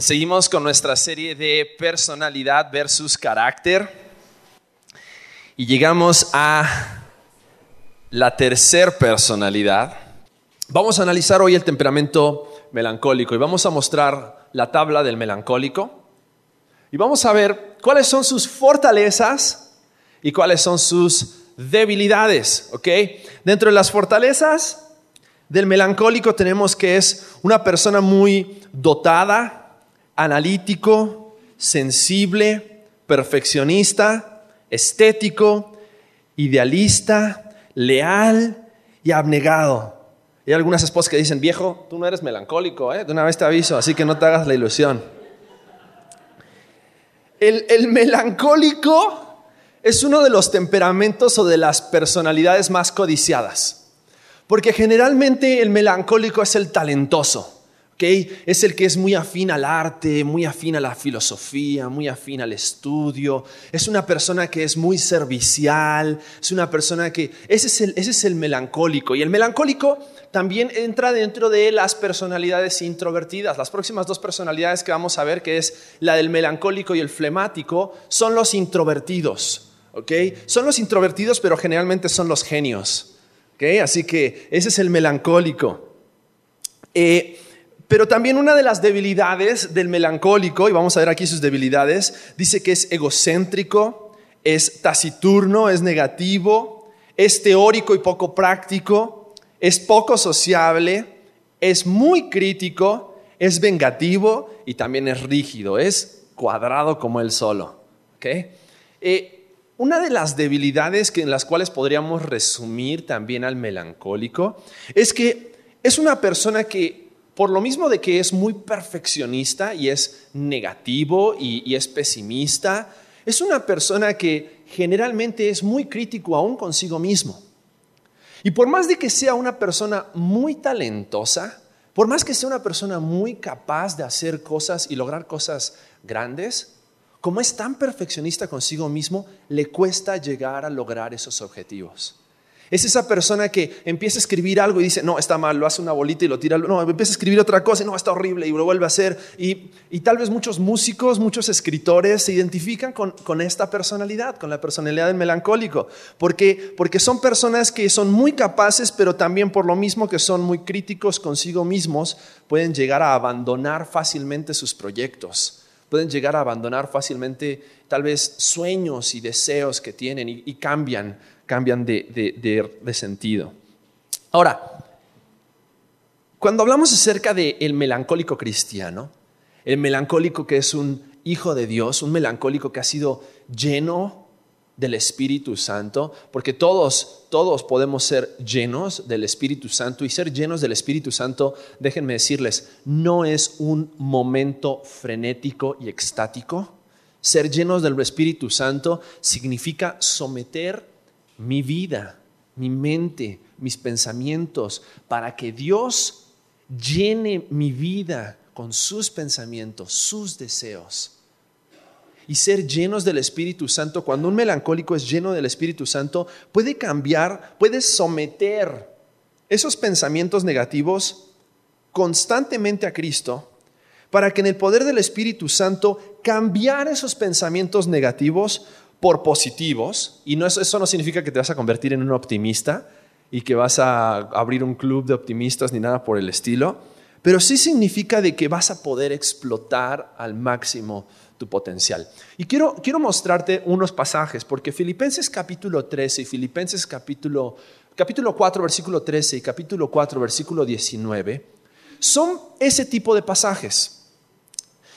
Seguimos con nuestra serie de personalidad versus carácter y llegamos a la tercer personalidad. Vamos a analizar hoy el temperamento melancólico y vamos a mostrar la tabla del melancólico y vamos a ver cuáles son sus fortalezas y cuáles son sus debilidades, ¿ok? Dentro de las fortalezas del melancólico tenemos que es una persona muy dotada, analítico, sensible, perfeccionista, estético, idealista, leal y abnegado. Hay algunas esposas que dicen, viejo, tú no eres melancólico, ¿eh? de una vez te aviso, así que no te hagas la ilusión. El, el melancólico es uno de los temperamentos o de las personalidades más codiciadas, porque generalmente el melancólico es el talentoso es el que es muy afín al arte, muy afín a la filosofía, muy afín al estudio. Es una persona que es muy servicial, es una persona que... Ese es el, ese es el melancólico. Y el melancólico también entra dentro de las personalidades introvertidas. Las próximas dos personalidades que vamos a ver, que es la del melancólico y el flemático, son los introvertidos. Son los introvertidos, pero generalmente son los genios. Así que ese es el melancólico. Eh, pero también una de las debilidades del melancólico, y vamos a ver aquí sus debilidades, dice que es egocéntrico, es taciturno, es negativo, es teórico y poco práctico, es poco sociable, es muy crítico, es vengativo y también es rígido, es cuadrado como él solo. Eh, una de las debilidades que, en las cuales podríamos resumir también al melancólico es que es una persona que por lo mismo de que es muy perfeccionista y es negativo y, es pesimista, es una persona que generalmente es muy crítico aún consigo mismo. Y por más de que sea una persona muy talentosa, por más que sea una persona muy capaz de hacer cosas y lograr cosas grandes, como es tan perfeccionista consigo mismo, le cuesta llegar a lograr esos objetivos. Es esa persona que empieza a escribir algo y dice, no, está mal, lo hace una bolita y lo tira, no, empieza a escribir otra cosa y no, está horrible y lo vuelve a hacer. Y, tal vez muchos músicos, muchos escritores se identifican con, esta personalidad, con la personalidad del melancólico, porque, porque son personas que son muy capaces, pero también por lo mismo que son muy críticos consigo mismos, pueden llegar a abandonar fácilmente sus proyectos, pueden llegar a abandonar fácilmente tal vez sueños y deseos que tienen y cambian cambian de, sentido. Ahora, cuando hablamos acerca del melancólico cristiano, el melancólico que es un hijo de Dios, un melancólico que ha sido lleno del Espíritu Santo, porque todos, todos podemos ser llenos del Espíritu Santo y ser llenos del Espíritu Santo, déjenme decirles, no es un momento frenético y extático. Ser llenos del Espíritu Santo significa someter mi vida, mi mente, mis pensamientos, para que Dios llene mi vida con sus pensamientos, sus deseos. Y ser llenos del Espíritu Santo, cuando un melancólico es lleno del Espíritu Santo, puede cambiar, puede someter esos pensamientos negativos constantemente a Cristo para que en el poder del Espíritu Santo cambiar esos pensamientos negativos por positivos, y no, eso no significa que te vas a convertir en un optimista y que vas a abrir un club de optimistas ni nada por el estilo, pero sí significa de que vas a poder explotar al máximo tu potencial. Y quiero, quiero mostrarte unos pasajes, porque Filipenses capítulo 13 y Filipenses capítulo, capítulo 4, versículo 13 y capítulo 4, versículo 19, son ese tipo de pasajes.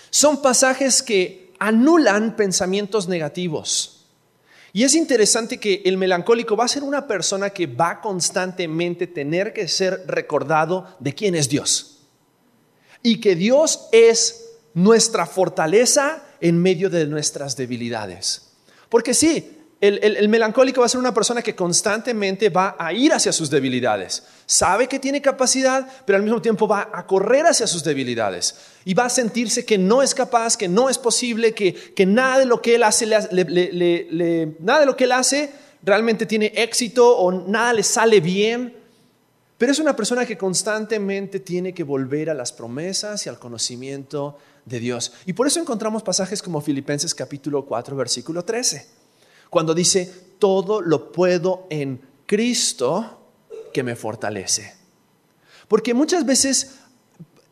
Son pasajes que anulan pensamientos negativos. Y es interesante que el melancólico va a ser una persona que va constantemente tener que ser recordado de quién es Dios. Y que Dios es nuestra fortaleza en medio de nuestras debilidades. Porque sí, el, melancólico va a ser una persona que constantemente va a ir hacia sus debilidades. Sabe que tiene capacidad, pero al mismo tiempo va a correr hacia sus debilidades. Y va a sentirse que no es capaz, que no es posible, que, nada de lo que él hace, nada de lo que él hace realmente tiene éxito o nada le sale bien. Pero es una persona que constantemente tiene que volver a las promesas y al conocimiento de Dios. Y por eso encontramos pasajes como Filipenses capítulo 4, versículo 13, cuando dice, todo lo puedo en Cristo que me fortalece. Porque muchas veces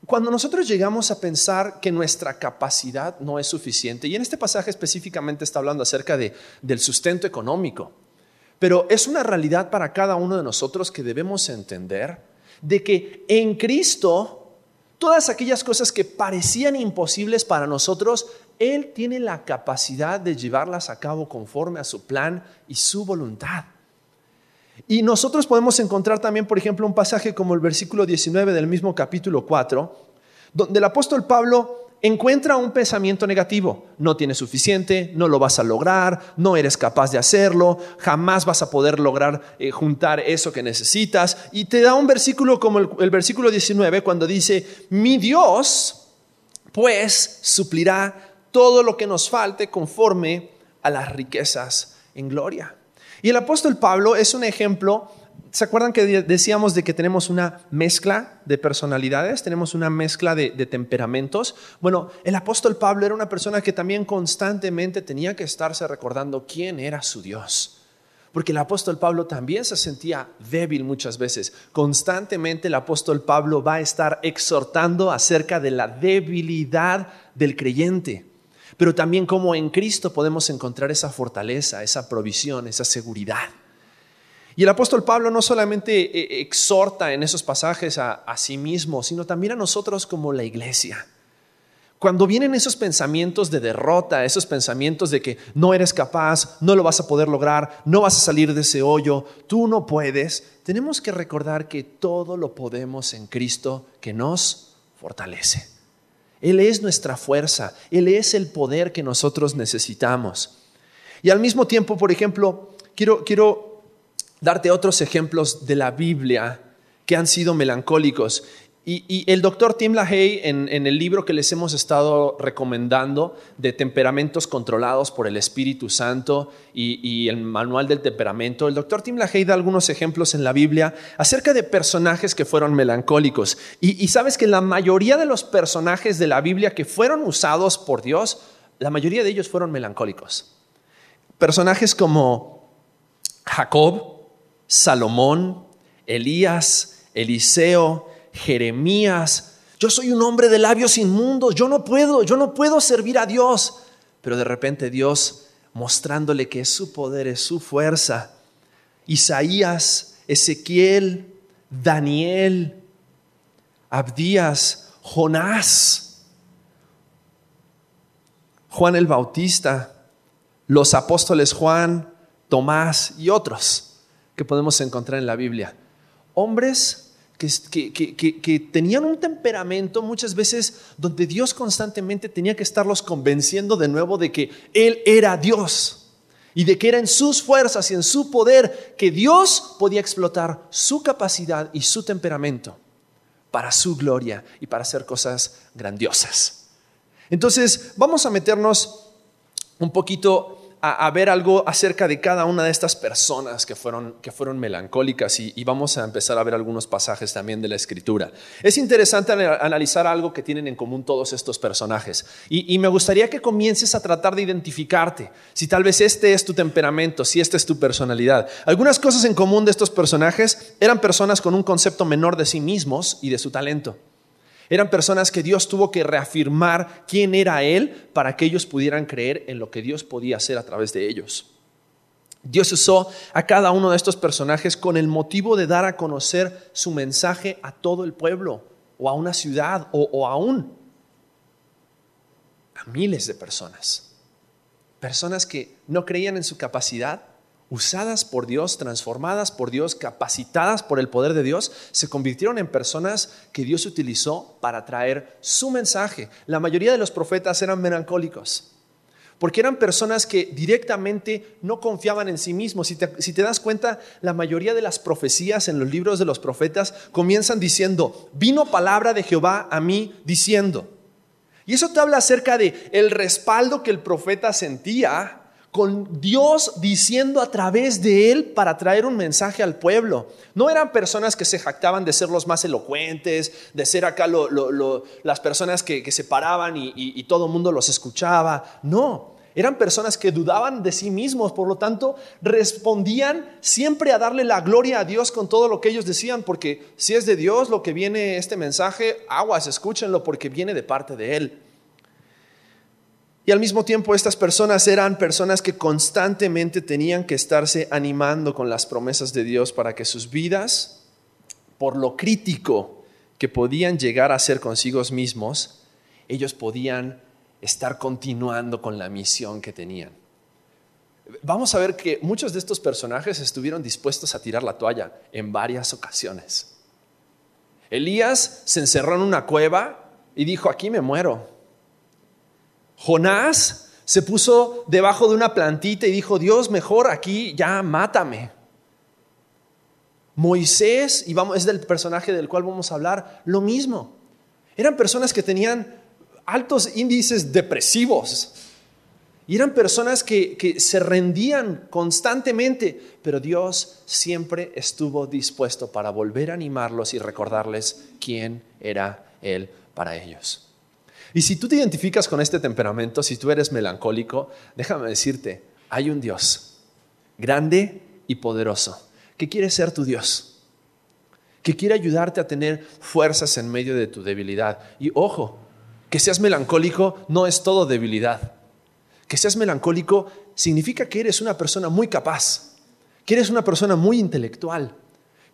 cuando nosotros llegamos a pensar que nuestra capacidad no es suficiente, y en este pasaje específicamente está hablando acerca de, del sustento económico, pero es una realidad para cada uno de nosotros que debemos entender de que en Cristo todas aquellas cosas que parecían imposibles para nosotros, Él tiene la capacidad de llevarlas a cabo conforme a su plan y su voluntad. Y nosotros podemos encontrar también, por ejemplo, un pasaje como el versículo 19 del mismo capítulo 4, donde el apóstol Pablo encuentra un pensamiento negativo. No tienes suficiente, no lo vas a lograr, no eres capaz de hacerlo, jamás vas a poder lograr eh, juntar eso que necesitas. Y te da un versículo como el, el versículo 19 cuando dice, mi Dios pues suplirá todo lo que nos falte conforme a las riquezas en gloria. Y el apóstol Pablo es un ejemplo, ¿se acuerdan que decíamos de que tenemos una mezcla de personalidades, tenemos una mezcla de, temperamentos? Bueno, el apóstol Pablo era una persona que también constantemente tenía que estarse recordando quién era su Dios. Porque el apóstol Pablo también se sentía débil muchas veces. Constantemente el apóstol Pablo va a estar exhortando acerca de la debilidad del creyente pero también como en Cristo podemos encontrar esa fortaleza, esa provisión, esa seguridad. Y el apóstol Pablo no solamente eh, exhorta en esos pasajes a, sí mismo, sino también a nosotros como la iglesia. Cuando vienen esos pensamientos de derrota, esos pensamientos de que no eres capaz, no lo vas a poder lograr, no vas a salir de ese hoyo, tú no puedes, tenemos que recordar que todo lo podemos en Cristo que nos fortalece. Él es nuestra fuerza, Él es el poder que nosotros necesitamos. Y al mismo tiempo, por ejemplo, quiero, quiero darte otros ejemplos de la Biblia que han sido melancólicos. Y, el doctor Tim LaHaye, en, el libro que les hemos estado recomendando de temperamentos controlados por el Espíritu Santo y, el manual del temperamento, el doctor Tim LaHaye da algunos ejemplos en la Biblia acerca de personajes que fueron melancólicos. Y, y sabes que la mayoría de los personajes de la Biblia que fueron usados por Dios, la mayoría de ellos fueron melancólicos. Personajes como Jacob, Salomón, Elías, Eliseo, Jeremías, yo soy un hombre de labios inmundos, yo no puedo, yo no puedo servir a Dios. Pero de repente Dios mostrándole que su poder es su fuerza. Isaías, Ezequiel, Daniel, Abdías, Jonás, Juan el Bautista, los apóstoles Juan, Tomás y otros que podemos encontrar en la Biblia. Hombres que, tenían un temperamento muchas veces donde Dios constantemente tenía que estarlos convenciendo de nuevo de que Él era Dios y de que era en sus fuerzas y en su poder que Dios podía explotar su capacidad y su temperamento para su gloria y para hacer cosas grandiosas. Entonces, vamos a meternos un poquito a, ver algo acerca de cada una de estas personas que fueron, que fueron melancólicas y, vamos a empezar a ver algunos pasajes también de la escritura. Es interesante analizar algo que tienen en común todos estos personajes y, y me gustaría que comiences a tratar de identificarte, si tal vez este es tu temperamento, si esta es tu personalidad. Algunas cosas en común de estos personajes eran personas con un concepto menor de sí mismos y de su talento. Eran personas que Dios tuvo que reafirmar quién era Él para que ellos pudieran creer en lo que Dios podía hacer a través de ellos. Dios usó a cada uno de estos personajes con el motivo de dar a conocer su mensaje a todo el pueblo o a una ciudad o, aún a miles de personas. Personas que no creían en su capacidad, usadas por Dios, transformadas por Dios, capacitadas por el poder de Dios, se convirtieron en personas que Dios utilizó para traer su mensaje. La mayoría de los profetas eran melancólicos, porque eran personas que directamente no confiaban en sí mismos. Si te, das cuenta, la mayoría de las profecías en los libros de los profetas comienzan diciendo, vino palabra de Jehová a mí diciendo. Y eso te habla acerca de el respaldo que el profeta sentía con Dios diciendo a través de él para traer un mensaje al pueblo. No eran personas que se jactaban de ser los más elocuentes, de ser acá las personas que, se paraban y, y todo el mundo los escuchaba. No, eran personas que dudaban de sí mismos, por lo tanto respondían siempre a darle la gloria a Dios con todo lo que ellos decían, porque si es de Dios lo que viene este mensaje, aguas, escúchenlo porque viene de parte de Él. Y al mismo tiempo estas personas eran personas que constantemente tenían que estarse animando con las promesas de Dios para que sus vidas, por lo crítico que podían llegar a ser consigo mismos, ellos podían estar continuando con la misión que tenían. Vamos a ver que muchos de estos personajes estuvieron dispuestos a tirar la toalla en varias ocasiones. Elías se encerró en una cueva y dijo, aquí me muero. Jonás se puso debajo de una plantita y dijo, Dios, mejor aquí ya mátame. Moisés, y vamos, es del personaje del cual vamos a hablar, lo mismo. Eran personas que tenían altos índices depresivos y eran personas que, que se rendían constantemente, pero Dios siempre estuvo dispuesto para volver a animarlos y recordarles quién era Él para ellos. Y si tú te identificas con este temperamento, si tú eres melancólico, déjame decirte, hay un Dios grande y poderoso que quiere ser tu Dios, que quiere ayudarte a tener fuerzas en medio de tu debilidad. Y ojo, que seas melancólico no es todo debilidad. Que seas melancólico significa que eres una persona muy capaz, que eres una persona muy intelectual,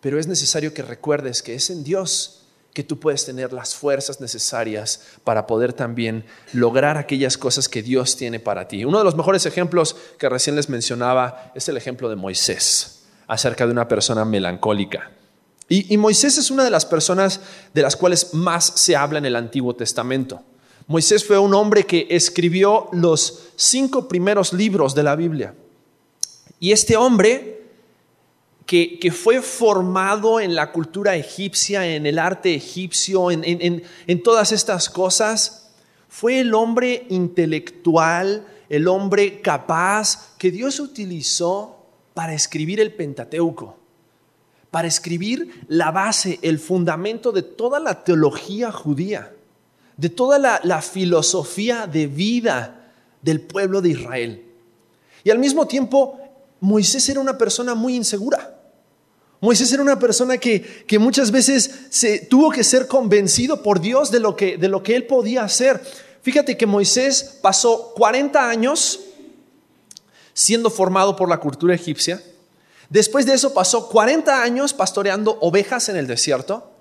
pero es necesario que recuerdes que es en Dios que tú puedes tener las fuerzas necesarias para poder también lograr aquellas cosas que Dios tiene para ti. Uno de los mejores ejemplos que recién les mencionaba es el ejemplo de Moisés, acerca de una persona melancólica. Y, Moisés es una de las personas de las cuales más se habla en el Antiguo Testamento. Moisés fue un hombre que escribió los cinco primeros libros de la Biblia. Y este hombre que, fue formado en la cultura egipcia, en el arte egipcio, en, en todas estas cosas, fue el hombre intelectual, el hombre capaz que Dios utilizó para escribir el Pentateuco, para escribir la base, el fundamento de toda la teología judía, de toda la filosofía de vida del pueblo de Israel. Y al mismo tiempo, Moisés era una persona muy insegura. Moisés era una persona que, muchas veces se, tuvo que ser convencido por Dios de lo, que, de lo que él podía hacer. Fíjate que Moisés pasó 40 años siendo formado por la cultura egipcia. Después de eso pasó 40 años pastoreando ovejas en el desierto.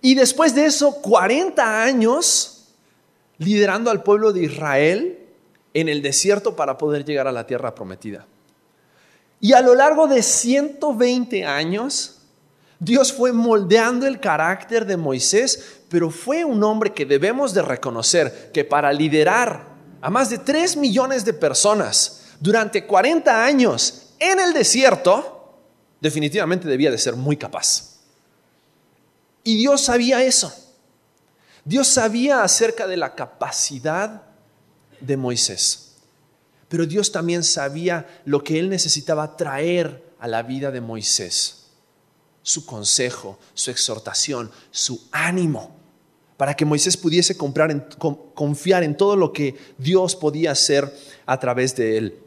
Y después de eso 40 años liderando al pueblo de Israel en el desierto para poder llegar a la tierra prometida. Y a lo largo de 120 años, Dios fue moldeando el carácter de Moisés, pero fue un hombre que debemos de reconocer que para liderar a más de 3 millones de personas durante 40 años en el desierto, definitivamente debía de ser muy capaz. Y Dios sabía eso. Dios sabía acerca de la capacidad de Moisés. Pero Dios también sabía lo que él necesitaba traer a la vida de Moisés. Su consejo, su exhortación, su ánimo, para que Moisés pudiese confiar en todo lo que Dios podía hacer a través de él.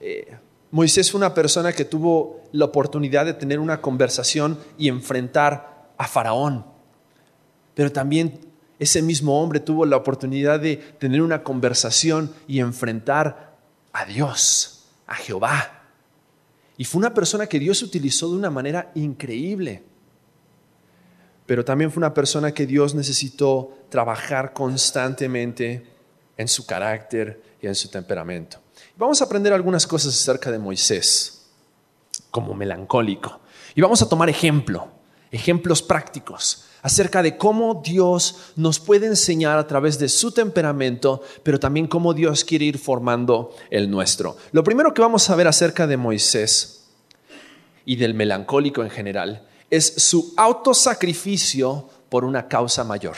Eh, Moisés fue una persona que tuvo la oportunidad de tener una conversación y enfrentar a Faraón, pero también ese mismo hombre tuvo la oportunidad de tener una conversación y enfrentar a Dios, a Jehová. Y fue una persona que Dios utilizó de una manera increíble. Pero también fue una persona que Dios necesitó trabajar constantemente en su carácter y en su temperamento. Vamos a aprender algunas cosas acerca de Moisés como melancólico. Y vamos a tomar ejemplo, ejemplos prácticos acerca de cómo Dios nos puede enseñar a través de su temperamento, pero también cómo Dios quiere ir formando el nuestro. Lo primero que vamos a ver acerca de Moisés y del melancólico en general es su autosacrificio por una causa mayor.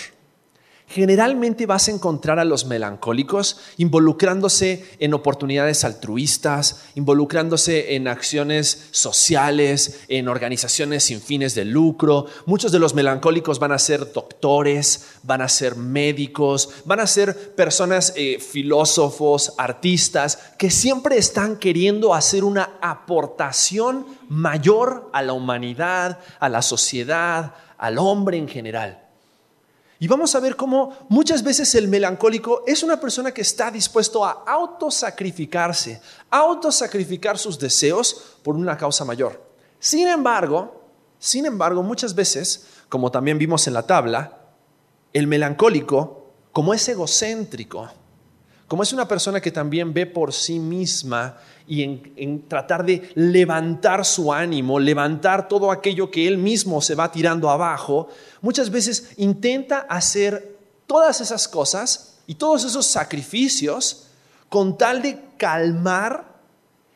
Generalmente vas a encontrar a los melancólicos involucrándose en oportunidades altruistas, involucrándose en acciones sociales, en organizaciones sin fines de lucro. Muchos de los melancólicos van a ser doctores, van a ser médicos, van a ser personas, eh, filósofos, artistas, que siempre están queriendo hacer una aportación mayor a la humanidad, a la sociedad, al hombre en general. Y vamos a ver cómo muchas veces el melancólico es una persona que está dispuesto a autosacrificarse, autosacrificar sus deseos por una causa mayor. Sin embargo, sin embargo, muchas veces, como también vimos en la tabla, el melancólico, como es egocéntrico, como es una persona que también ve por sí misma y en, tratar de levantar su ánimo, levantar todo aquello que él mismo se va tirando abajo, muchas veces intenta hacer todas esas cosas y todos esos sacrificios con tal de calmar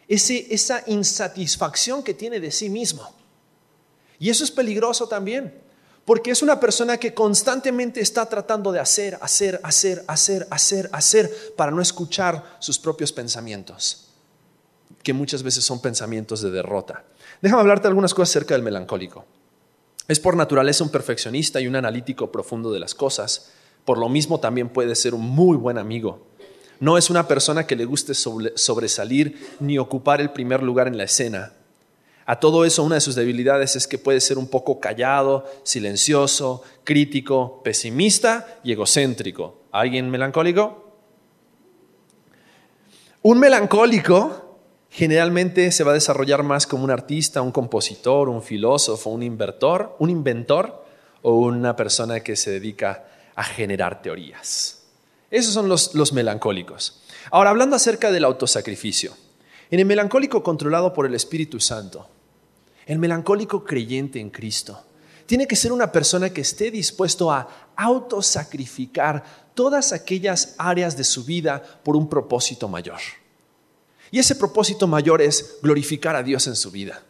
esa insatisfacción que tiene de sí mismo. Y eso es peligroso también, porque es una persona que constantemente está tratando de hacer, hacer, hacer, hacer, hacer, hacer, para no escuchar sus propios pensamientos que muchas veces son pensamientos de derrota. Déjame hablarte algunas cosas acerca del melancólico. Es por naturaleza un perfeccionista y un analítico profundo de las cosas. Por lo mismo también puede ser un muy buen amigo. No es una persona que le guste sobresalir ni ocupar el primer lugar en la escena. A todo eso, una de sus debilidades es que puede ser un poco callado, silencioso, crítico, pesimista y egocéntrico. ¿Alguien melancólico? Un melancólico generalmente se va a desarrollar más como un artista, un compositor, un filósofo, un inventor, un inventor o una persona que se dedica a generar teorías. Esos son los, los melancólicos. Ahora, hablando acerca del autosacrificio. En el melancólico controlado por el Espíritu Santo, el melancólico creyente en Cristo, tiene que ser una persona que esté dispuesto a autosacrificar todas aquellas áreas de su vida por un propósito mayor. Y ese propósito mayor es glorificar a Dios en su vida.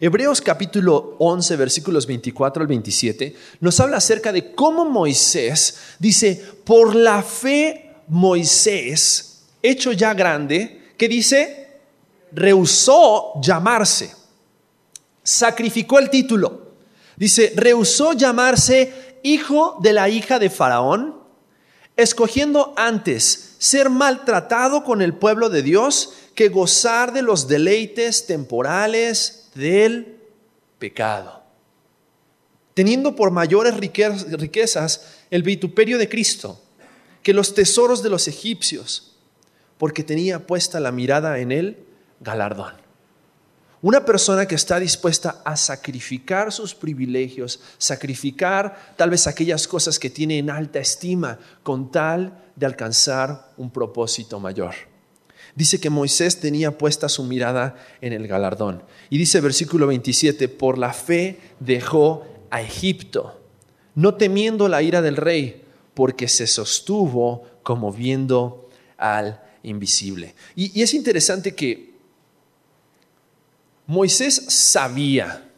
Hebreos capítulo 11, versículos 24 al 27, nos habla acerca de cómo Moisés dice, por la fe Moisés, hecho ya grande, que dice, rehusó llamarse, sacrificó el título. Dice, rehusó llamarse hijo de la hija de Faraón, escogiendo antes ser maltratado con el pueblo de Dios que gozar de los deleites temporales del pecado, teniendo por mayores riquezas el vituperio de Cristo que los tesoros de los egipcios, porque tenía puesta la mirada en el galardón. Una persona que está dispuesta a sacrificar sus privilegios, sacrificar tal vez aquellas cosas que tiene en alta estima con tal de alcanzar un propósito mayor dice que Moisés tenía puesta su mirada en el galardón. Y dice versículo 27, por la fe dejó a Egipto, no temiendo la ira del rey, porque se sostuvo como viendo al invisible. Y, es interesante que Moisés sabía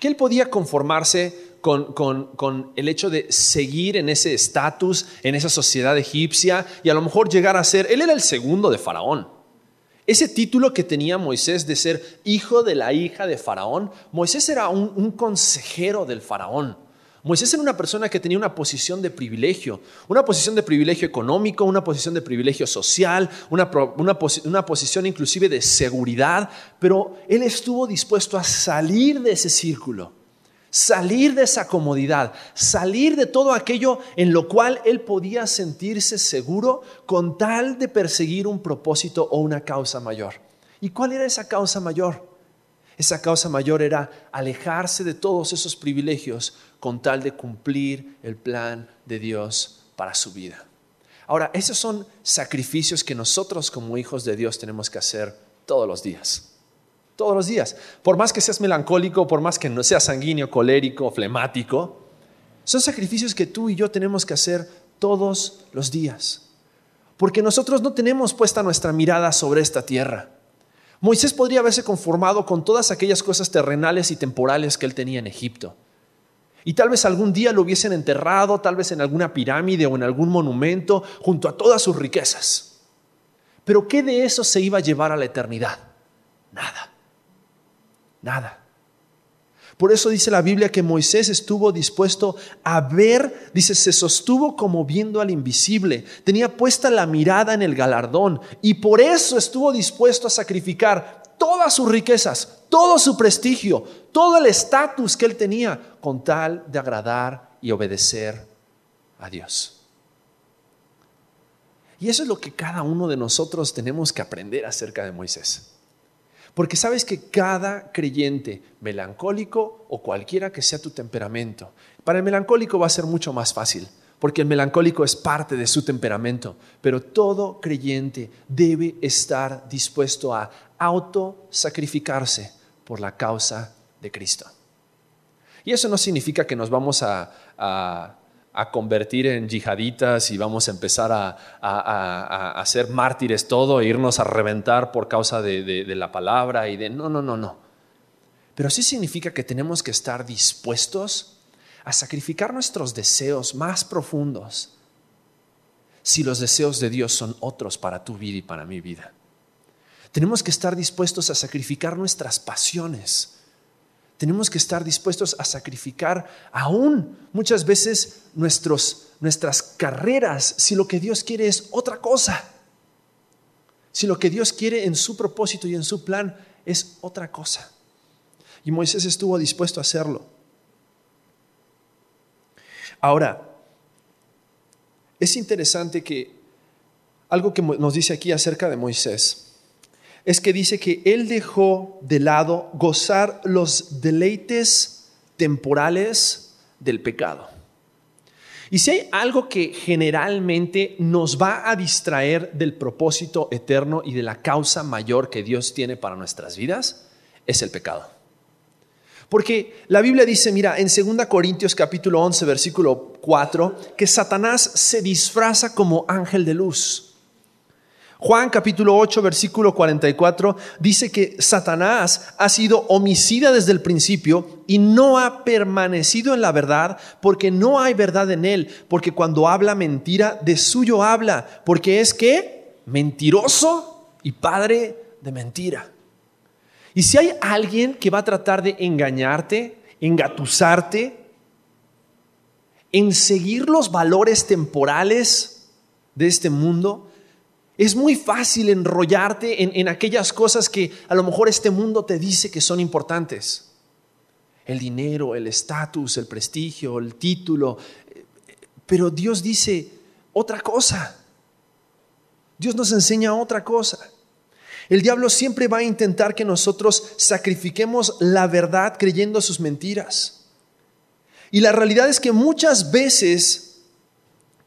que él podía conformarse con, con, el hecho de seguir en ese estatus, en esa sociedad egipcia, y a lo mejor llegar a ser, él era el segundo de Faraón. Ese título que tenía Moisés de ser hijo de la hija de Faraón, Moisés era un, consejero del Faraón. Moisés era una persona que tenía una posición de privilegio, una posición de privilegio económico, una posición de privilegio social, una, una, posición inclusive de seguridad, pero él estuvo dispuesto a salir de ese círculo salir de esa comodidad, salir de todo aquello en lo cual él podía sentirse seguro con tal de perseguir un propósito o una causa mayor. ¿Y cuál era esa causa mayor? Esa causa mayor era alejarse de todos esos privilegios con tal de cumplir el plan de Dios para su vida. Ahora, esos son sacrificios que nosotros como hijos de Dios tenemos que hacer todos los días todos los días. Por más que seas melancólico, por más que no seas sanguíneo, colérico, flemático, son sacrificios que tú y yo tenemos que hacer todos los días. Porque nosotros no tenemos puesta nuestra mirada sobre esta tierra. Moisés podría haberse conformado con todas aquellas cosas terrenales y temporales que él tenía en Egipto. Y tal vez algún día lo hubiesen enterrado, tal vez en alguna pirámide o en algún monumento, junto a todas sus riquezas. Pero ¿qué de eso se iba a llevar a la eternidad? Nada. Nada. Por eso dice la Biblia que Moisés estuvo dispuesto a ver, dice, se sostuvo como viendo al invisible, tenía puesta la mirada en el galardón y por eso estuvo dispuesto a sacrificar todas sus riquezas, todo su prestigio, todo el estatus que él tenía con tal de agradar y obedecer a Dios. Y eso es lo que cada uno de nosotros tenemos que aprender acerca de Moisés. Porque sabes que cada creyente, melancólico o cualquiera que sea tu temperamento, para el melancólico va a ser mucho más fácil, porque el melancólico es parte de su temperamento, pero todo creyente debe estar dispuesto a autosacrificarse por la causa de Cristo. Y eso no significa que nos vamos a, a convertir en yihaditas y vamos a empezar a, a, ser mártires todo e irnos a reventar por causa de, de, la palabra y de... No, no, no, no. Pero sí significa que tenemos que estar dispuestos a sacrificar nuestros deseos más profundos si los deseos de Dios son otros para tu vida y para mi vida. Tenemos que estar dispuestos a sacrificar nuestras pasiones tenemos que estar dispuestos a sacrificar aún muchas veces nuestros, nuestras carreras si lo que Dios quiere es otra cosa. Si lo que Dios quiere en su propósito y en su plan es otra cosa. Y Moisés estuvo dispuesto a hacerlo. Ahora, es interesante que algo que nos dice aquí acerca de Moisés es que dice que Él dejó de lado gozar los deleites temporales del pecado. Y si hay algo que generalmente nos va a distraer del propósito eterno y de la causa mayor que Dios tiene para nuestras vidas, es el pecado. Porque la Biblia dice, mira, en 2 Corintios capítulo 11, versículo 4, que Satanás se disfraza como ángel de luz. Juan capítulo 8, versículo 44 dice que Satanás ha sido homicida desde el principio y no ha permanecido en la verdad porque no hay verdad en él, porque cuando habla mentira, de suyo habla, porque es que mentiroso y padre de mentira. Y si hay alguien que va a tratar de engañarte, engatusarte, en seguir los valores temporales de este mundo, es muy fácil enrollarte en, aquellas cosas que a lo mejor este mundo te dice que son importantes. El dinero, el estatus, el prestigio, el título. Pero Dios dice otra cosa. Dios nos enseña otra cosa. El diablo siempre va a intentar que nosotros sacrifiquemos la verdad creyendo sus mentiras. Y la realidad es que muchas veces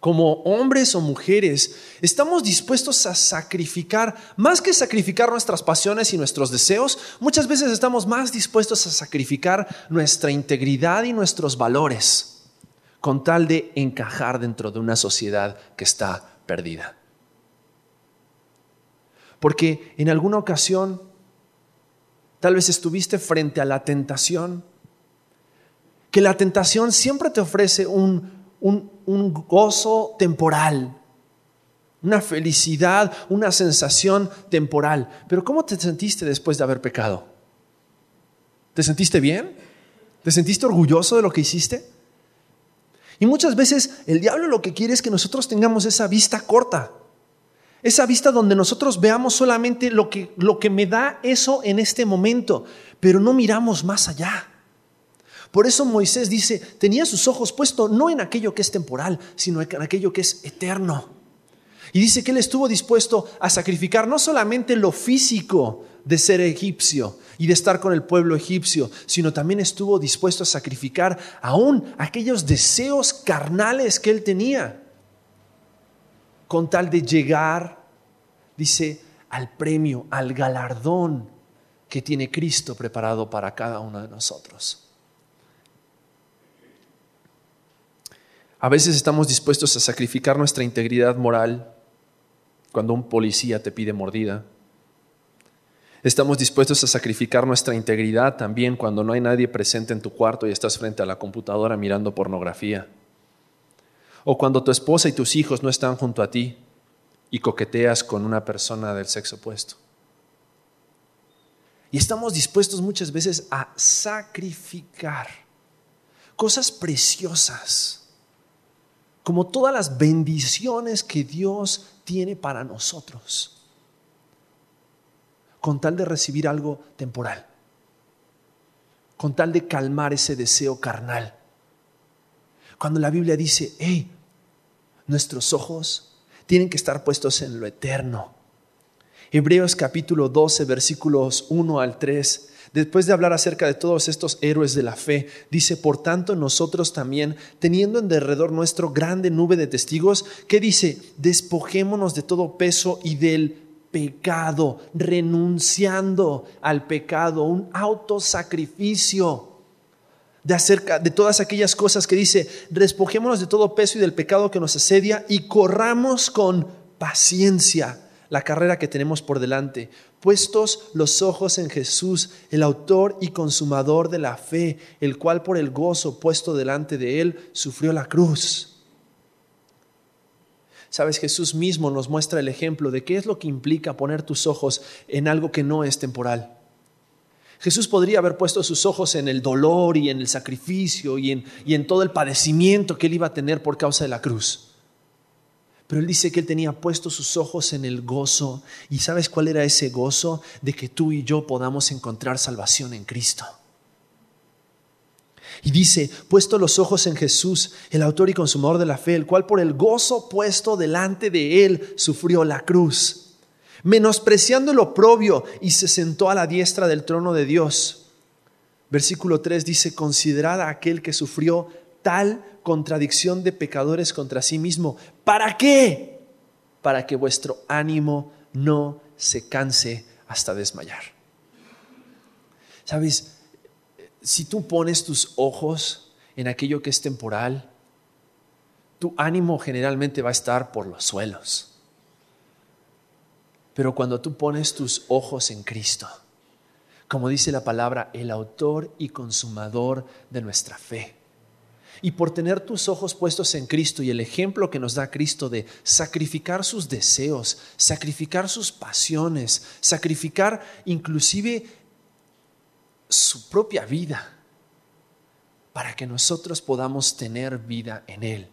como hombres o mujeres, estamos dispuestos a sacrificar, más que sacrificar nuestras pasiones y nuestros deseos, muchas veces estamos más dispuestos a sacrificar nuestra integridad y nuestros valores con tal de encajar dentro de una sociedad que está perdida. Porque en alguna ocasión tal vez estuviste frente a la tentación, que la tentación siempre te ofrece un gozo temporal, una felicidad, una sensación temporal. Pero ¿cómo te sentiste después de haber pecado? ¿Te sentiste bien? ¿Te sentiste orgulloso de lo que hiciste? Y muchas veces el diablo lo que quiere es que nosotros tengamos esa vista corta, esa vista donde nosotros veamos solamente lo que, lo que me da eso en este momento, pero no miramos más allá. Por eso Moisés dice, tenía sus ojos puestos no en aquello que es temporal, sino en aquello que es eterno. Y dice que él estuvo dispuesto a sacrificar no solamente lo físico de ser egipcio y de estar con el pueblo egipcio, sino también estuvo dispuesto a sacrificar aún aquellos deseos carnales que él tenía, con tal de llegar, dice, al premio, al galardón que tiene Cristo preparado para cada uno de nosotros. A veces estamos dispuestos a sacrificar nuestra integridad moral cuando un policía te pide mordida. Estamos dispuestos a sacrificar nuestra integridad también cuando no hay nadie presente en tu cuarto y estás frente a la computadora mirando pornografía. O cuando tu esposa y tus hijos no están junto a ti y coqueteas con una persona del sexo opuesto. Y estamos dispuestos muchas veces a sacrificar cosas preciosas, como todas las bendiciones que Dios tiene para nosotros con tal de recibir algo temporal, con tal de calmar ese deseo carnal. Cuando la Biblia dice, hey, nuestros ojos tienen que estar puestos en lo eterno. Hebreos capítulo 12, versículos 1 al 3 después de hablar acerca de todos estos héroes de la fe, dice, por tanto nosotros también, teniendo en derredor nuestro grande nube de testigos, que dice, despojémonos de todo peso y del pecado, renunciando al pecado, un autosacrificio de acerca de todas aquellas cosas que dice, despojémonos de todo peso y del pecado que nos asedia y corramos con paciencia la carrera que tenemos por delante, puestos los ojos en Jesús, el autor y consumador de la fe, el cual por el gozo puesto delante de él sufrió la cruz Sabes, Jesús mismo nos muestra el ejemplo de qué es lo que implica poner tus ojos en algo que no es temporal. Jesús podría haber puesto sus ojos en el dolor y en el sacrificio y en, y en todo el padecimiento que él iba a tener por causa de la cruz. Pero él dice que él tenía puesto sus ojos en el gozo. ¿Y sabes cuál era ese gozo? De que tú y yo podamos encontrar salvación en Cristo. Y dice, puesto los ojos en Jesús, el autor y consumador de la fe, el cual por el gozo puesto delante de él sufrió la cruz, menospreciando lo propio y se sentó a la diestra del trono de Dios. Versículo 3 dice, considerad a aquel que sufrió tal contradicción de pecadores contra sí mismo. ¿Para qué? Para que vuestro ánimo no se canse hasta desmayar. ¿Sabes? si tú pones tus ojos en aquello que es temporal, tu ánimo generalmente va a estar por los suelos. Pero cuando tú pones tus ojos en Cristo, como dice la palabra, el autor y consumador de nuestra fe, y por tener tus ojos puestos en Cristo y el ejemplo que nos da Cristo de sacrificar sus deseos, sacrificar sus pasiones, sacrificar inclusive su propia vida para que nosotros podamos tener vida en Él.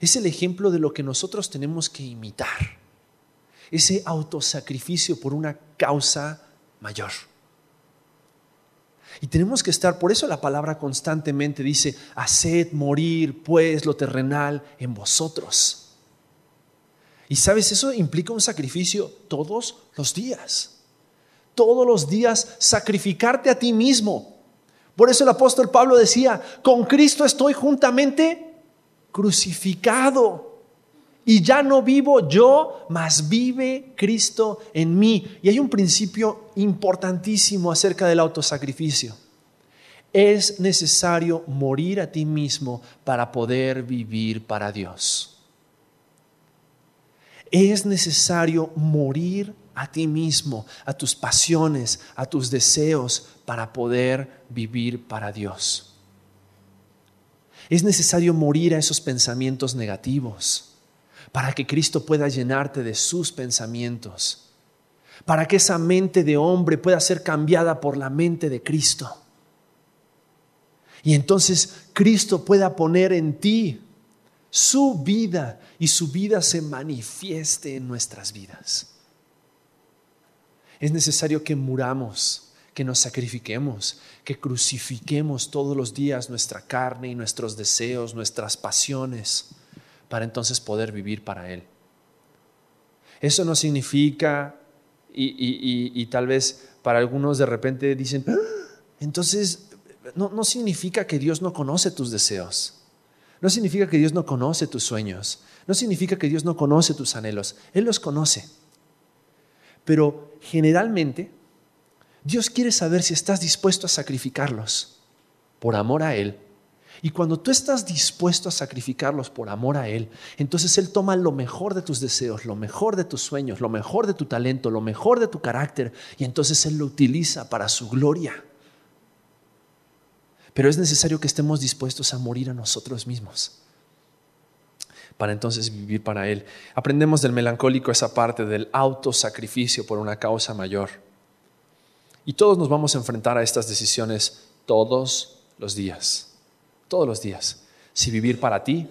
Es el ejemplo de lo que nosotros tenemos que imitar, ese autosacrificio por una causa mayor. Y tenemos que estar, por eso la palabra constantemente dice, haced morir pues lo terrenal en vosotros. Y sabes, eso implica un sacrificio todos los días todos los días sacrificarte a ti mismo. Por eso el apóstol Pablo decía, con Cristo estoy juntamente crucificado. Y ya no vivo yo, mas vive Cristo en mí. Y hay un principio importantísimo acerca del autosacrificio. Es necesario morir a ti mismo para poder vivir para Dios. Es necesario morir a ti mismo, a tus pasiones, a tus deseos para poder vivir para Dios. Es necesario morir a esos pensamientos negativos para que Cristo pueda llenarte de sus pensamientos, para que esa mente de hombre pueda ser cambiada por la mente de Cristo. Y entonces Cristo pueda poner en ti su vida y su vida se manifieste en nuestras vidas. Es necesario que muramos, que nos sacrifiquemos, que crucifiquemos todos los días nuestra carne y nuestros deseos, nuestras pasiones, para entonces poder vivir para Él. Eso no significa, y, tal vez para algunos de repente dicen, ah, entonces no, no significa que Dios no conoce tus deseos. No significa que Dios no conoce tus sueños. No significa que Dios no conoce tus anhelos. Él los conoce. Pero generalmente Dios quiere saber si estás dispuesto a sacrificarlos por amor a Él Y cuando tú estás dispuesto a sacrificarlos por amor a Él, entonces Él toma lo mejor de tus deseos, lo mejor de tus sueños, lo mejor de tu talento, lo mejor de tu carácter, y entonces Él lo utiliza para su gloria. Pero es necesario que estemos dispuestos a morir a nosotros mismos para entonces vivir para Él. Aprendemos del melancólico esa parte del autosacrificio por una causa mayor. Y todos nos vamos a enfrentar a estas decisiones todos los días, todos los días. Si vivir para ti,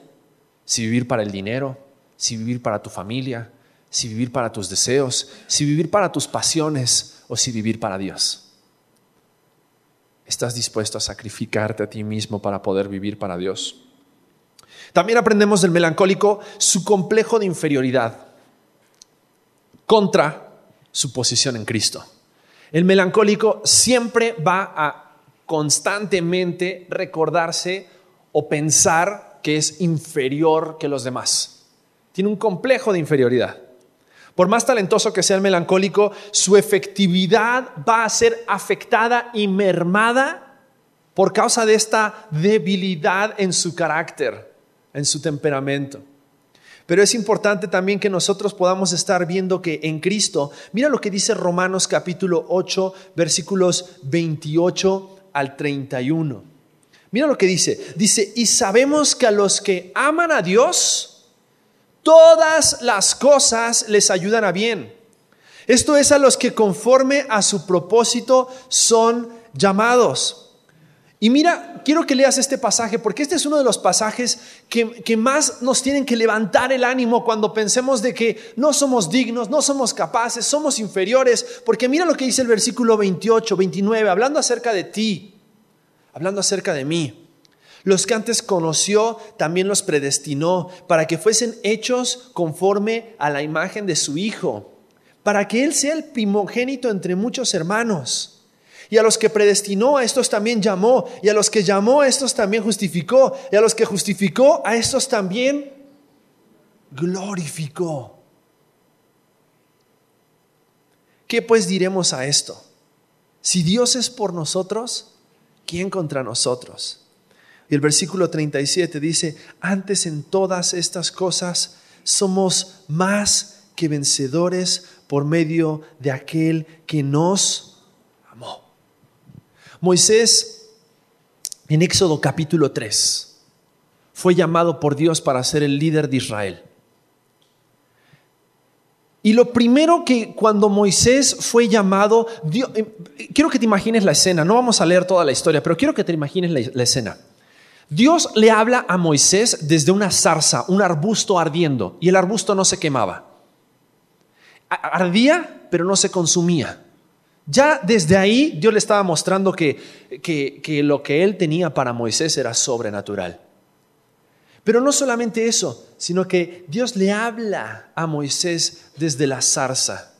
si vivir para el dinero, si vivir para tu familia, si vivir para tus deseos, si vivir para tus pasiones o si vivir para Dios. ¿Estás dispuesto a sacrificarte a ti mismo para poder vivir para Dios? También aprendemos del melancólico su complejo de inferioridad contra su posición en Cristo. El melancólico siempre va a constantemente recordarse o pensar que es inferior que los demás. Tiene un complejo de inferioridad. Por más talentoso que sea el melancólico, su efectividad va a ser afectada y mermada por causa de esta debilidad en su carácter en su temperamento. Pero es importante también que nosotros podamos estar viendo que en Cristo, mira lo que dice Romanos capítulo 8, versículos 28 al 31. Mira lo que dice. Dice, y sabemos que a los que aman a Dios, todas las cosas les ayudan a bien. Esto es a los que conforme a su propósito son llamados. Y mira, quiero que leas este pasaje porque este es uno de los pasajes que, más nos tienen que levantar el ánimo cuando pensemos de que no somos dignos, no somos capaces, somos inferiores. Porque mira lo que dice el versículo 28, 29, hablando acerca de ti, hablando acerca de mí. Los que antes conoció, también los predestinó para que fuesen hechos conforme a la imagen de su Hijo, para que Él sea el primogénito entre muchos hermanos. Y a los que predestinó, a estos también llamó. Y a los que llamó, a estos también justificó. Y a los que justificó, a estos también glorificó. ¿Qué pues diremos a esto? Si Dios es por nosotros, ¿quién contra nosotros? Y el versículo 37 dice, antes en todas estas cosas somos más que vencedores por medio de aquel que nos Moisés, en Éxodo capítulo 3, fue llamado por Dios para ser el líder de Israel. Y lo primero que cuando Moisés fue llamado, eh, quiero que te imagines la escena, no vamos a leer toda la historia, pero quiero que te imagines la escena. Dios le habla a Moisés desde una zarza, un arbusto ardiendo, y el arbusto no se quemaba. Ardía, pero no se consumía. Ya desde ahí Dios le estaba mostrando que, que, lo que él tenía para Moisés era sobrenatural. Pero no solamente eso, sino que Dios le habla a Moisés desde la zarza.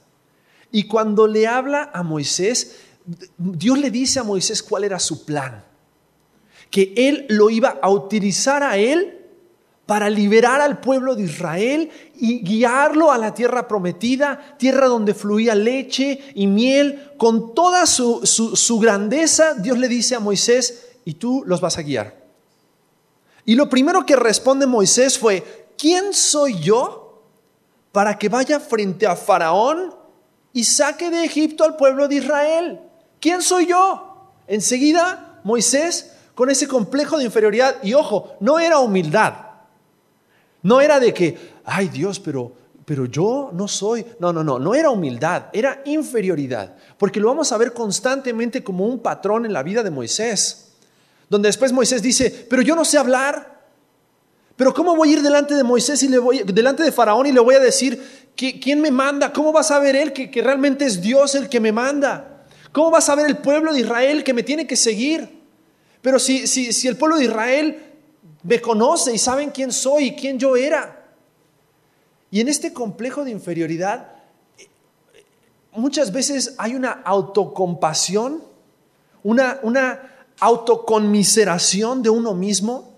Y cuando le habla a Moisés, Dios le dice a Moisés cuál era su plan. Que él lo iba a utilizar a él para liberar al pueblo de Israel y guiarlo a la tierra prometida, tierra donde fluía leche y miel. Con toda su, grandeza, Dios le dice a Moisés, y tú los vas a guiar. Y lo primero que responde Moisés fue, ¿quién soy yo para que vaya frente a Faraón y saque de Egipto al pueblo de Israel? ¿Quién soy yo? Enseguida, Moisés, con ese complejo de inferioridad, y ojo, no era humildad, no era de que, ay Dios, pero, pero yo no soy. No, no, no, no era humildad, era inferioridad. Porque lo vamos a ver constantemente como un patrón en la vida de Moisés. Donde después Moisés dice, pero yo no sé hablar. Pero ¿cómo voy a ir delante de Moisés y le voy, delante de Faraón y le voy a decir, ¿quién me manda? ¿Cómo va a saber él que, realmente es Dios el que me manda? ¿Cómo va a saber el pueblo de Israel que me tiene que seguir? Pero si, si, si el pueblo de Israel me conoce y saben quién soy y quién yo era. Y en este complejo de inferioridad, muchas veces hay una autocompasión, una, una autoconmiseración de uno mismo,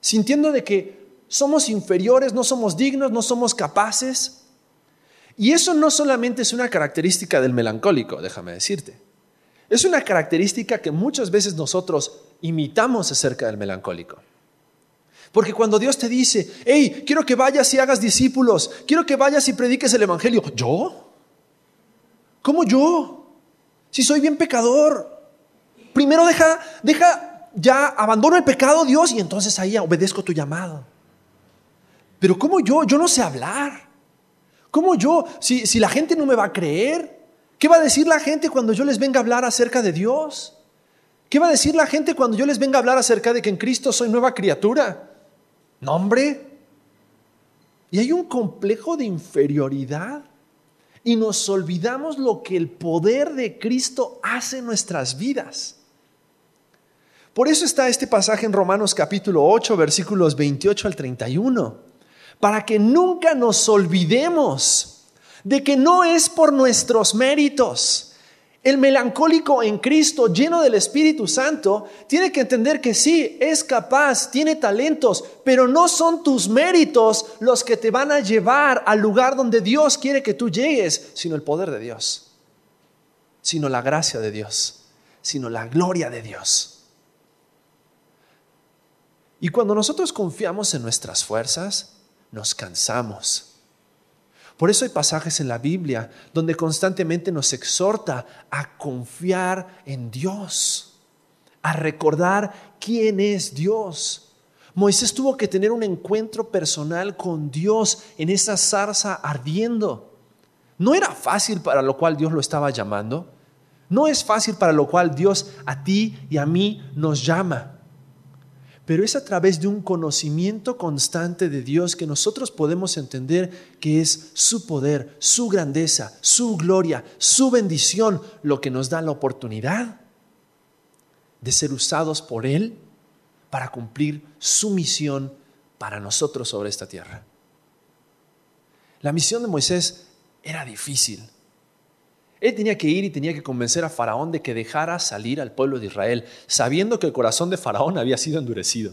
sintiendo de que somos inferiores, no somos dignos, no somos capaces. Y eso no solamente es una característica del melancólico, déjame decirte. Es una característica que muchas veces nosotros imitamos acerca del melancólico. Porque cuando Dios te dice, hey, quiero que vayas y hagas discípulos, quiero que vayas y prediques el Evangelio, ¿yo? ¿Cómo yo? Si soy bien pecador. Primero deja, deja, ya abandono el pecado, Dios, y entonces ahí obedezco tu llamado. Pero ¿cómo yo? Yo no sé hablar. ¿Cómo yo? Si, si la gente no me va a creer, ¿qué va a decir la gente cuando yo les venga a hablar acerca de Dios? ¿Qué va a decir la gente cuando yo les venga a hablar acerca de que en Cristo soy nueva criatura? Nombre. Y hay un complejo de inferioridad. Y nos olvidamos lo que el poder de Cristo hace en nuestras vidas. Por eso está este pasaje en Romanos capítulo 8, versículos 28 al 31. Para que nunca nos olvidemos de que no es por nuestros méritos, el melancólico en Cristo, lleno del Espíritu Santo, tiene que entender que sí, es capaz, tiene talentos, pero no son tus méritos los que te van a llevar al lugar donde Dios quiere que tú llegues, sino el poder de Dios, sino la gracia de Dios, sino la gloria de Dios. Y cuando nosotros confiamos en nuestras fuerzas, nos cansamos por eso hay pasajes en la Biblia donde constantemente nos exhorta a confiar en Dios, a recordar quién es Dios. Moisés tuvo que tener un encuentro personal con Dios en esa zarza ardiendo. No era fácil para lo cual Dios lo estaba llamando. No es fácil para lo cual Dios a ti y a mí nos llama pero es a través de un conocimiento constante de Dios que nosotros podemos entender que es su poder, su grandeza, su gloria, su bendición lo que nos da la oportunidad de ser usados por Él para cumplir su misión para nosotros sobre esta tierra. La misión de Moisés era difícil. Él tenía que ir y tenía que convencer a Faraón de que dejara salir al pueblo de Israel, sabiendo que el corazón de Faraón había sido endurecido.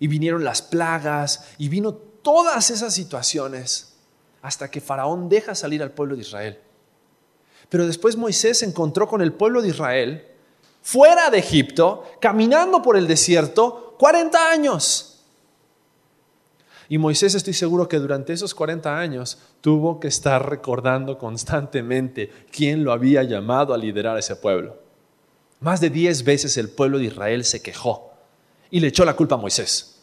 Y vinieron las plagas y vino todas esas situaciones hasta que Faraón deja salir al pueblo de Israel. Pero después Moisés se encontró con el pueblo de Israel fuera de Egipto, caminando por el desierto 40 años. Y Moisés estoy seguro que durante esos 40 años tuvo que estar recordando constantemente quién lo había llamado a liderar ese pueblo. Más de 10 veces el pueblo de Israel se quejó y le echó la culpa a Moisés.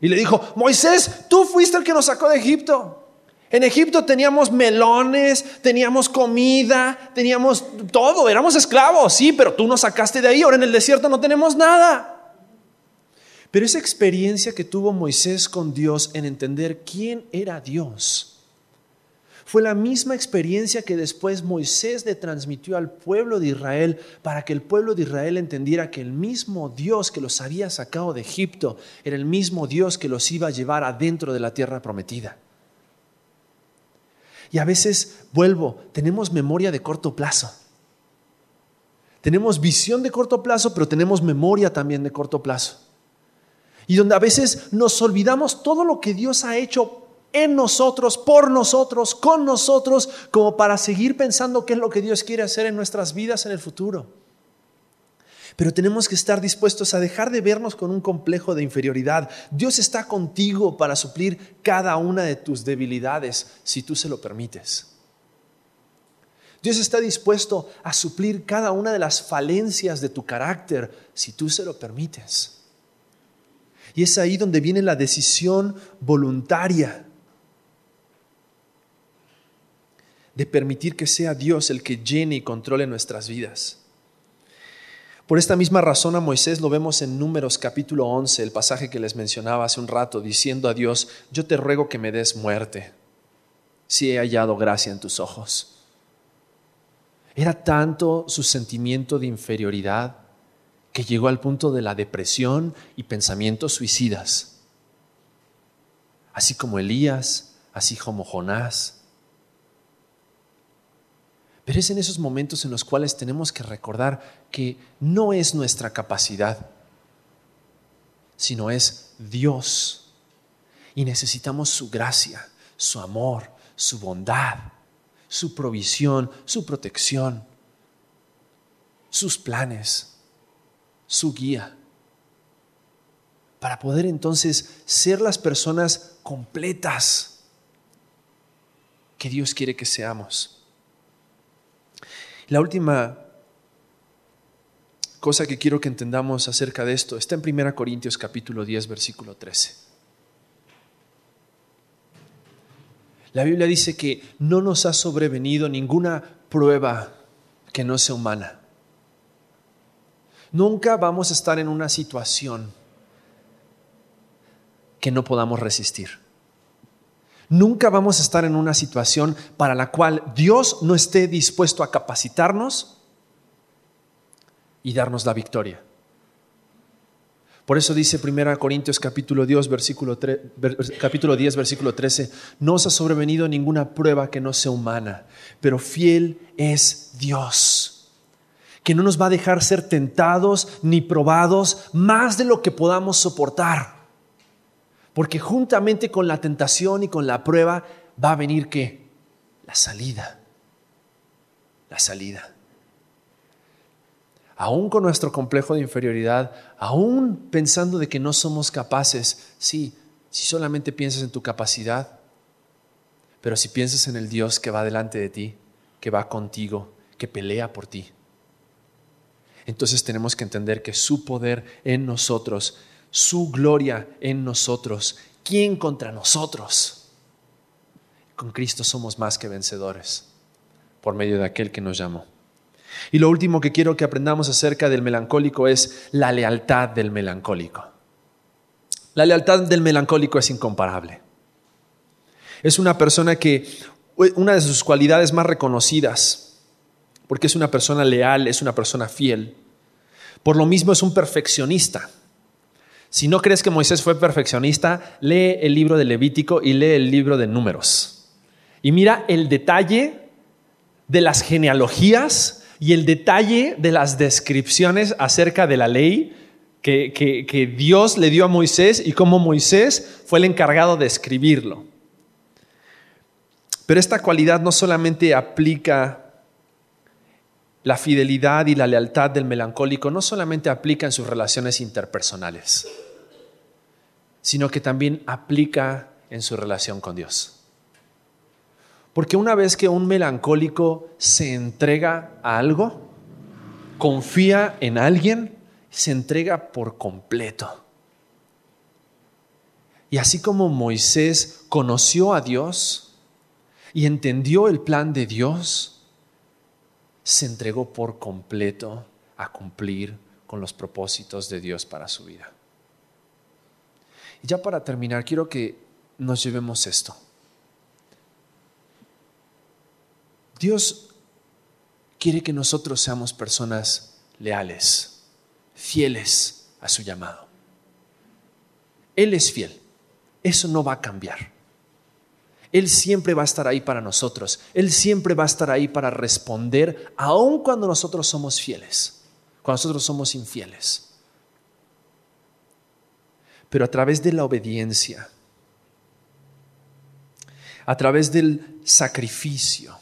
Y le dijo, Moisés, tú fuiste el que nos sacó de Egipto. En Egipto teníamos melones, teníamos comida, teníamos todo, éramos esclavos, sí, pero tú nos sacaste de ahí, ahora en el desierto no tenemos nada. Pero esa experiencia que tuvo Moisés con Dios en entender quién era Dios, fue la misma experiencia que después Moisés le transmitió al pueblo de Israel para que el pueblo de Israel entendiera que el mismo Dios que los había sacado de Egipto era el mismo Dios que los iba a llevar adentro de la tierra prometida. Y a veces, vuelvo, tenemos memoria de corto plazo. Tenemos visión de corto plazo, pero tenemos memoria también de corto plazo y donde a veces nos olvidamos todo lo que Dios ha hecho en nosotros, por nosotros, con nosotros, como para seguir pensando qué es lo que Dios quiere hacer en nuestras vidas en el futuro. Pero tenemos que estar dispuestos a dejar de vernos con un complejo de inferioridad. Dios está contigo para suplir cada una de tus debilidades, si tú se lo permites. Dios está dispuesto a suplir cada una de las falencias de tu carácter, si tú se lo permites. Y es ahí donde viene la decisión voluntaria de permitir que sea Dios el que llene y controle nuestras vidas. Por esta misma razón a Moisés lo vemos en Números capítulo 11, el pasaje que les mencionaba hace un rato, diciendo a Dios, yo te ruego que me des muerte, si he hallado gracia en tus ojos. Era tanto su sentimiento de inferioridad que llegó al punto de la depresión y pensamientos suicidas. Así como Elías, así como Jonás. Pero es en esos momentos en los cuales tenemos que recordar que no es nuestra capacidad, sino es Dios. Y necesitamos su gracia, su amor, su bondad, su provisión, su protección, sus planes. Su guía, para poder entonces ser las personas completas que Dios quiere que seamos. La última cosa que quiero que entendamos acerca de esto está en 1 Corintios capítulo 10, versículo 13. La Biblia dice que no nos ha sobrevenido ninguna prueba que no sea humana. Nunca vamos a estar en una situación que no podamos resistir. Nunca vamos a estar en una situación para la cual Dios no esté dispuesto a capacitarnos y darnos la victoria. Por eso dice 1 Corintios capítulo 10, versículo, capítulo 10, versículo 13, no os ha sobrevenido ninguna prueba que no sea humana, pero fiel es Dios, que no nos va a dejar ser tentados ni probados más de lo que podamos soportar. Porque juntamente con la tentación y con la prueba va a venir qué? La salida. La salida aún con nuestro complejo de inferioridad, aún pensando de que no somos capaces, sí, si solamente piensas en tu capacidad, pero si piensas en el Dios que va delante de ti, que va contigo, que pelea por ti, entonces tenemos que entender que su poder en nosotros, su gloria en nosotros, ¿quién contra nosotros? Con Cristo somos más que vencedores por medio de aquel que nos llamó. Y lo último que quiero que aprendamos acerca del melancólico es la lealtad del melancólico. La lealtad del melancólico es incomparable. Es una persona que, una de sus cualidades más reconocidas, porque es una persona leal, es una persona fiel, por lo mismo es un perfeccionista. Si no crees que Moisés fue perfeccionista, lee el libro de Levítico y lee el libro de Números. Y mira el detalle de las genealogías y el detalle de las descripciones acerca de la ley que, Dios le dio a Moisés y cómo Moisés fue el encargado de escribirlo. Pero esta cualidad no solamente aplica la fidelidad y la lealtad del melancólico, no solamente aplica en sus relaciones interpersonales, sino que también aplica en su relación con Dios. Porque una vez que un melancólico se entrega a algo, confía en alguien, se entrega por completo. Y así como Moisés conoció a Dios y entendió el plan de Dios, se entregó por completo a cumplir con los propósitos de Dios para su vida. Y ya para terminar, quiero que nos llevemos esto. Dios quiere que nosotros seamos personas leales, fieles a su llamado. Él es fiel. Eso no va a cambiar. Él siempre va a estar ahí para nosotros. Él siempre va a estar ahí para responder, aun cuando nosotros somos fieles, cuando nosotros somos infieles. Pero a través de la obediencia, a través del sacrificio,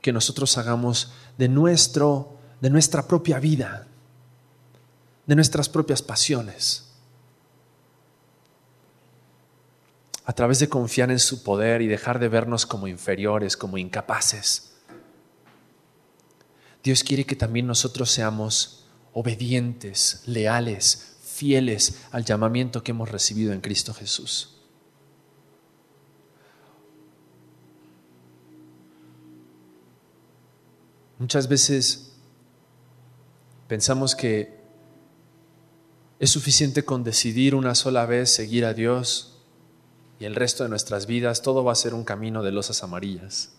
que nosotros hagamos de, nuestro, de nuestra propia vida, de nuestras propias pasiones. A través de confiar en su poder y dejar de vernos como inferiores, como incapaces. Dios quiere que también nosotros seamos obedientes, leales, fieles al llamamiento que hemos recibido en Cristo Jesús. Muchas veces pensamos que es suficiente con decidir una sola vez seguir a Dios y el resto de nuestras vidas todo va a ser un camino de losas amarillas.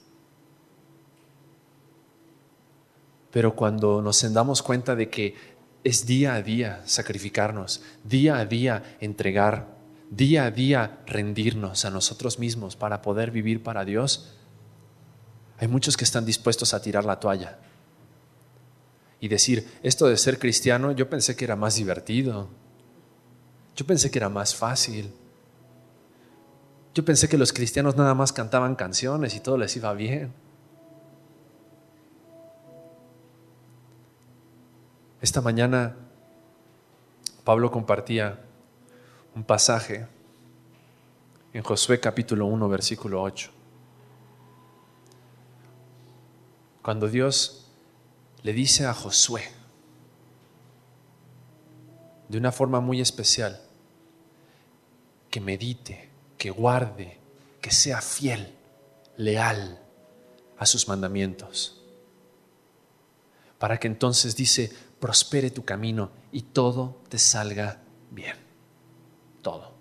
Pero cuando nos damos cuenta de que es día a día sacrificarnos, día a día entregar, día a día rendirnos a nosotros mismos para poder vivir para Dios, hay muchos que están dispuestos a tirar la toalla y decir, esto de ser cristiano, yo pensé que era más divertido, yo pensé que era más fácil, yo pensé que los cristianos nada más cantaban canciones y todo les iba bien. Esta mañana Pablo compartía un pasaje en Josué capítulo 1, versículo 8. Cuando Dios le dice a Josué, de una forma muy especial, que medite, que guarde, que sea fiel, leal a sus mandamientos, para que entonces dice, prospere tu camino y todo te salga bien, todo.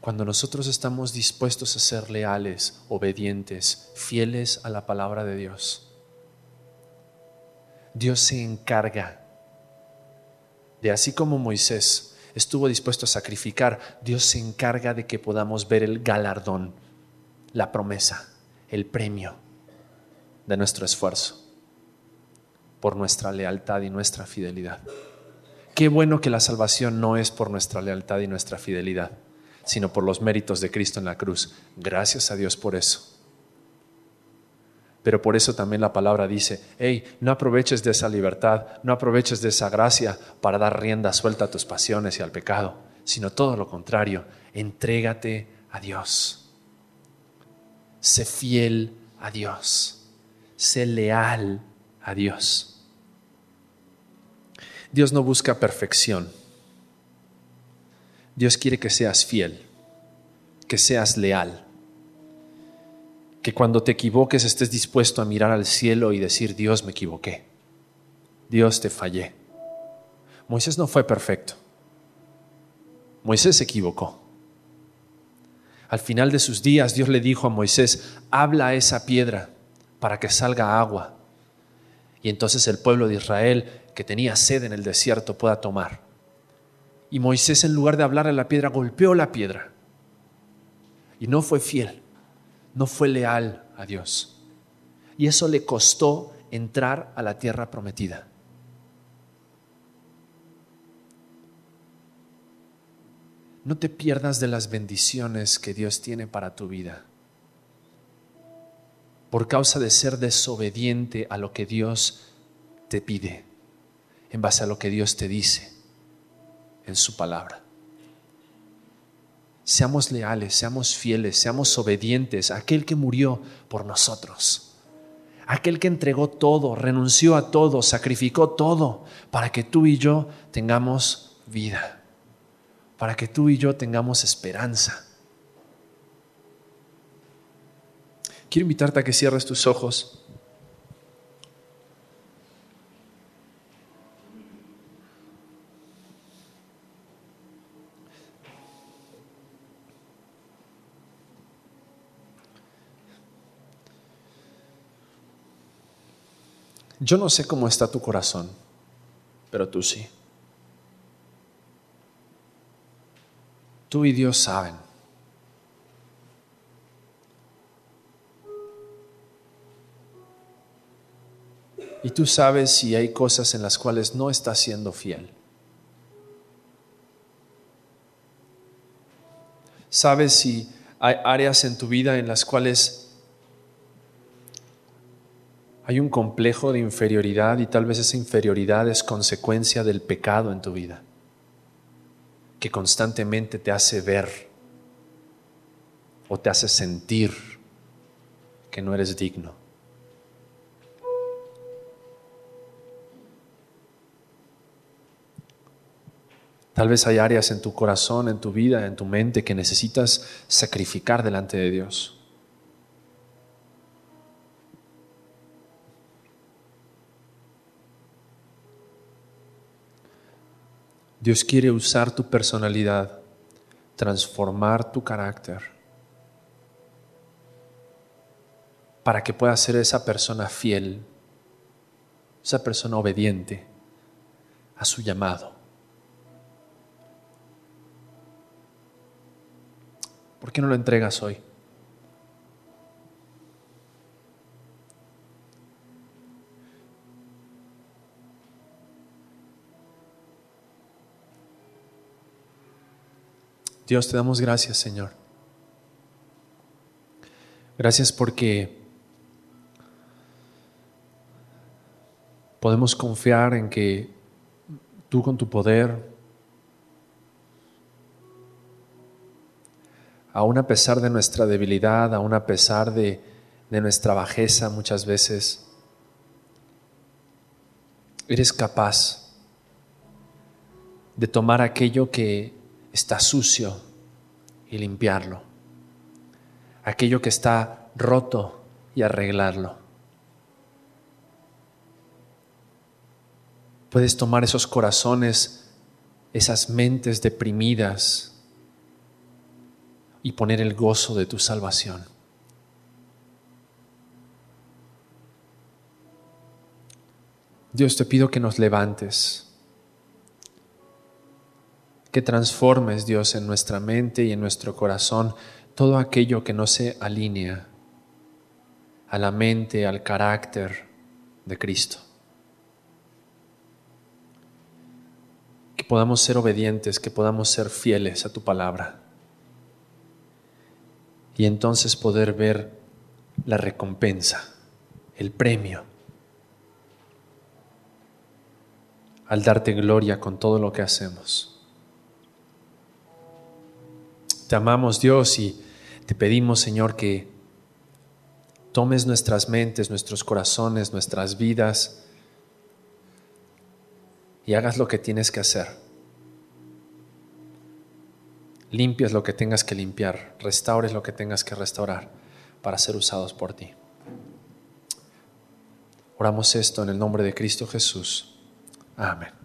Cuando nosotros estamos dispuestos a ser leales, obedientes, fieles a la palabra de Dios, Dios se encarga de así como Moisés estuvo dispuesto a sacrificar, Dios se encarga de que podamos ver el galardón, la promesa, el premio de nuestro esfuerzo por nuestra lealtad y nuestra fidelidad. Qué bueno que la salvación no es por nuestra lealtad y nuestra fidelidad, sino por los méritos de Cristo en la cruz. Gracias a Dios por eso. Pero por eso también la palabra dice, hey, no aproveches de esa libertad, no aproveches de esa gracia para dar rienda suelta a tus pasiones y al pecado, sino todo lo contrario, entrégate a Dios. Sé fiel a Dios. Sé leal a Dios. Dios no busca perfección. Dios quiere que seas fiel, que seas leal que cuando te equivoques estés dispuesto a mirar al cielo y decir, Dios me equivoqué, Dios te fallé. Moisés no fue perfecto. Moisés se equivocó. Al final de sus días Dios le dijo a Moisés, habla a esa piedra para que salga agua. Y entonces el pueblo de Israel, que tenía sed en el desierto, pueda tomar. Y Moisés en lugar de hablar a la piedra, golpeó la piedra. Y no fue fiel no fue leal a Dios. Y eso le costó entrar a la tierra prometida. No te pierdas de las bendiciones que Dios tiene para tu vida por causa de ser desobediente a lo que Dios te pide, en base a lo que Dios te dice en su palabra. Seamos leales, seamos fieles, seamos obedientes a aquel que murió por nosotros. Aquel que entregó todo, renunció a todo, sacrificó todo para que tú y yo tengamos vida, para que tú y yo tengamos esperanza. Quiero invitarte a que cierres tus ojos Yo no sé cómo está tu corazón, pero tú sí. Tú y Dios saben. Y tú sabes si hay cosas en las cuales no estás siendo fiel. Sabes si hay áreas en tu vida en las cuales hay un complejo de inferioridad y tal vez esa inferioridad es consecuencia del pecado en tu vida, que constantemente te hace ver o te hace sentir que no eres digno. Tal vez hay áreas en tu corazón, en tu vida, en tu mente que necesitas sacrificar delante de Dios. Dios quiere usar tu personalidad, transformar tu carácter, para que puedas ser esa persona fiel, esa persona obediente a su llamado. ¿Por qué no lo entregas hoy? Dios, te damos gracias, Señor. Gracias porque Podemos confiar en que tú con tu poder, aún a pesar de nuestra debilidad, aún a pesar de, de nuestra bajeza muchas veces, eres capaz de tomar aquello que está sucio y limpiarlo, aquello que está roto y arreglarlo. Puedes tomar esos corazones, esas mentes deprimidas y poner el gozo de tu salvación. Dios te pido que nos levantes, que transformes, Dios, en nuestra mente y en nuestro corazón todo aquello que no se alinea a la mente, al carácter de Cristo. Que podamos ser obedientes, que podamos ser fieles a tu palabra. Y entonces poder ver la recompensa, el premio al darte gloria con todo lo que hacemos. Te amamos Dios y te pedimos Señor que tomes nuestras mentes, nuestros corazones, nuestras vidas y hagas lo que tienes que hacer. Limpias lo que tengas que limpiar, restaures lo que tengas que restaurar para ser usados por ti. Oramos esto en el nombre de Cristo Jesús. Amen.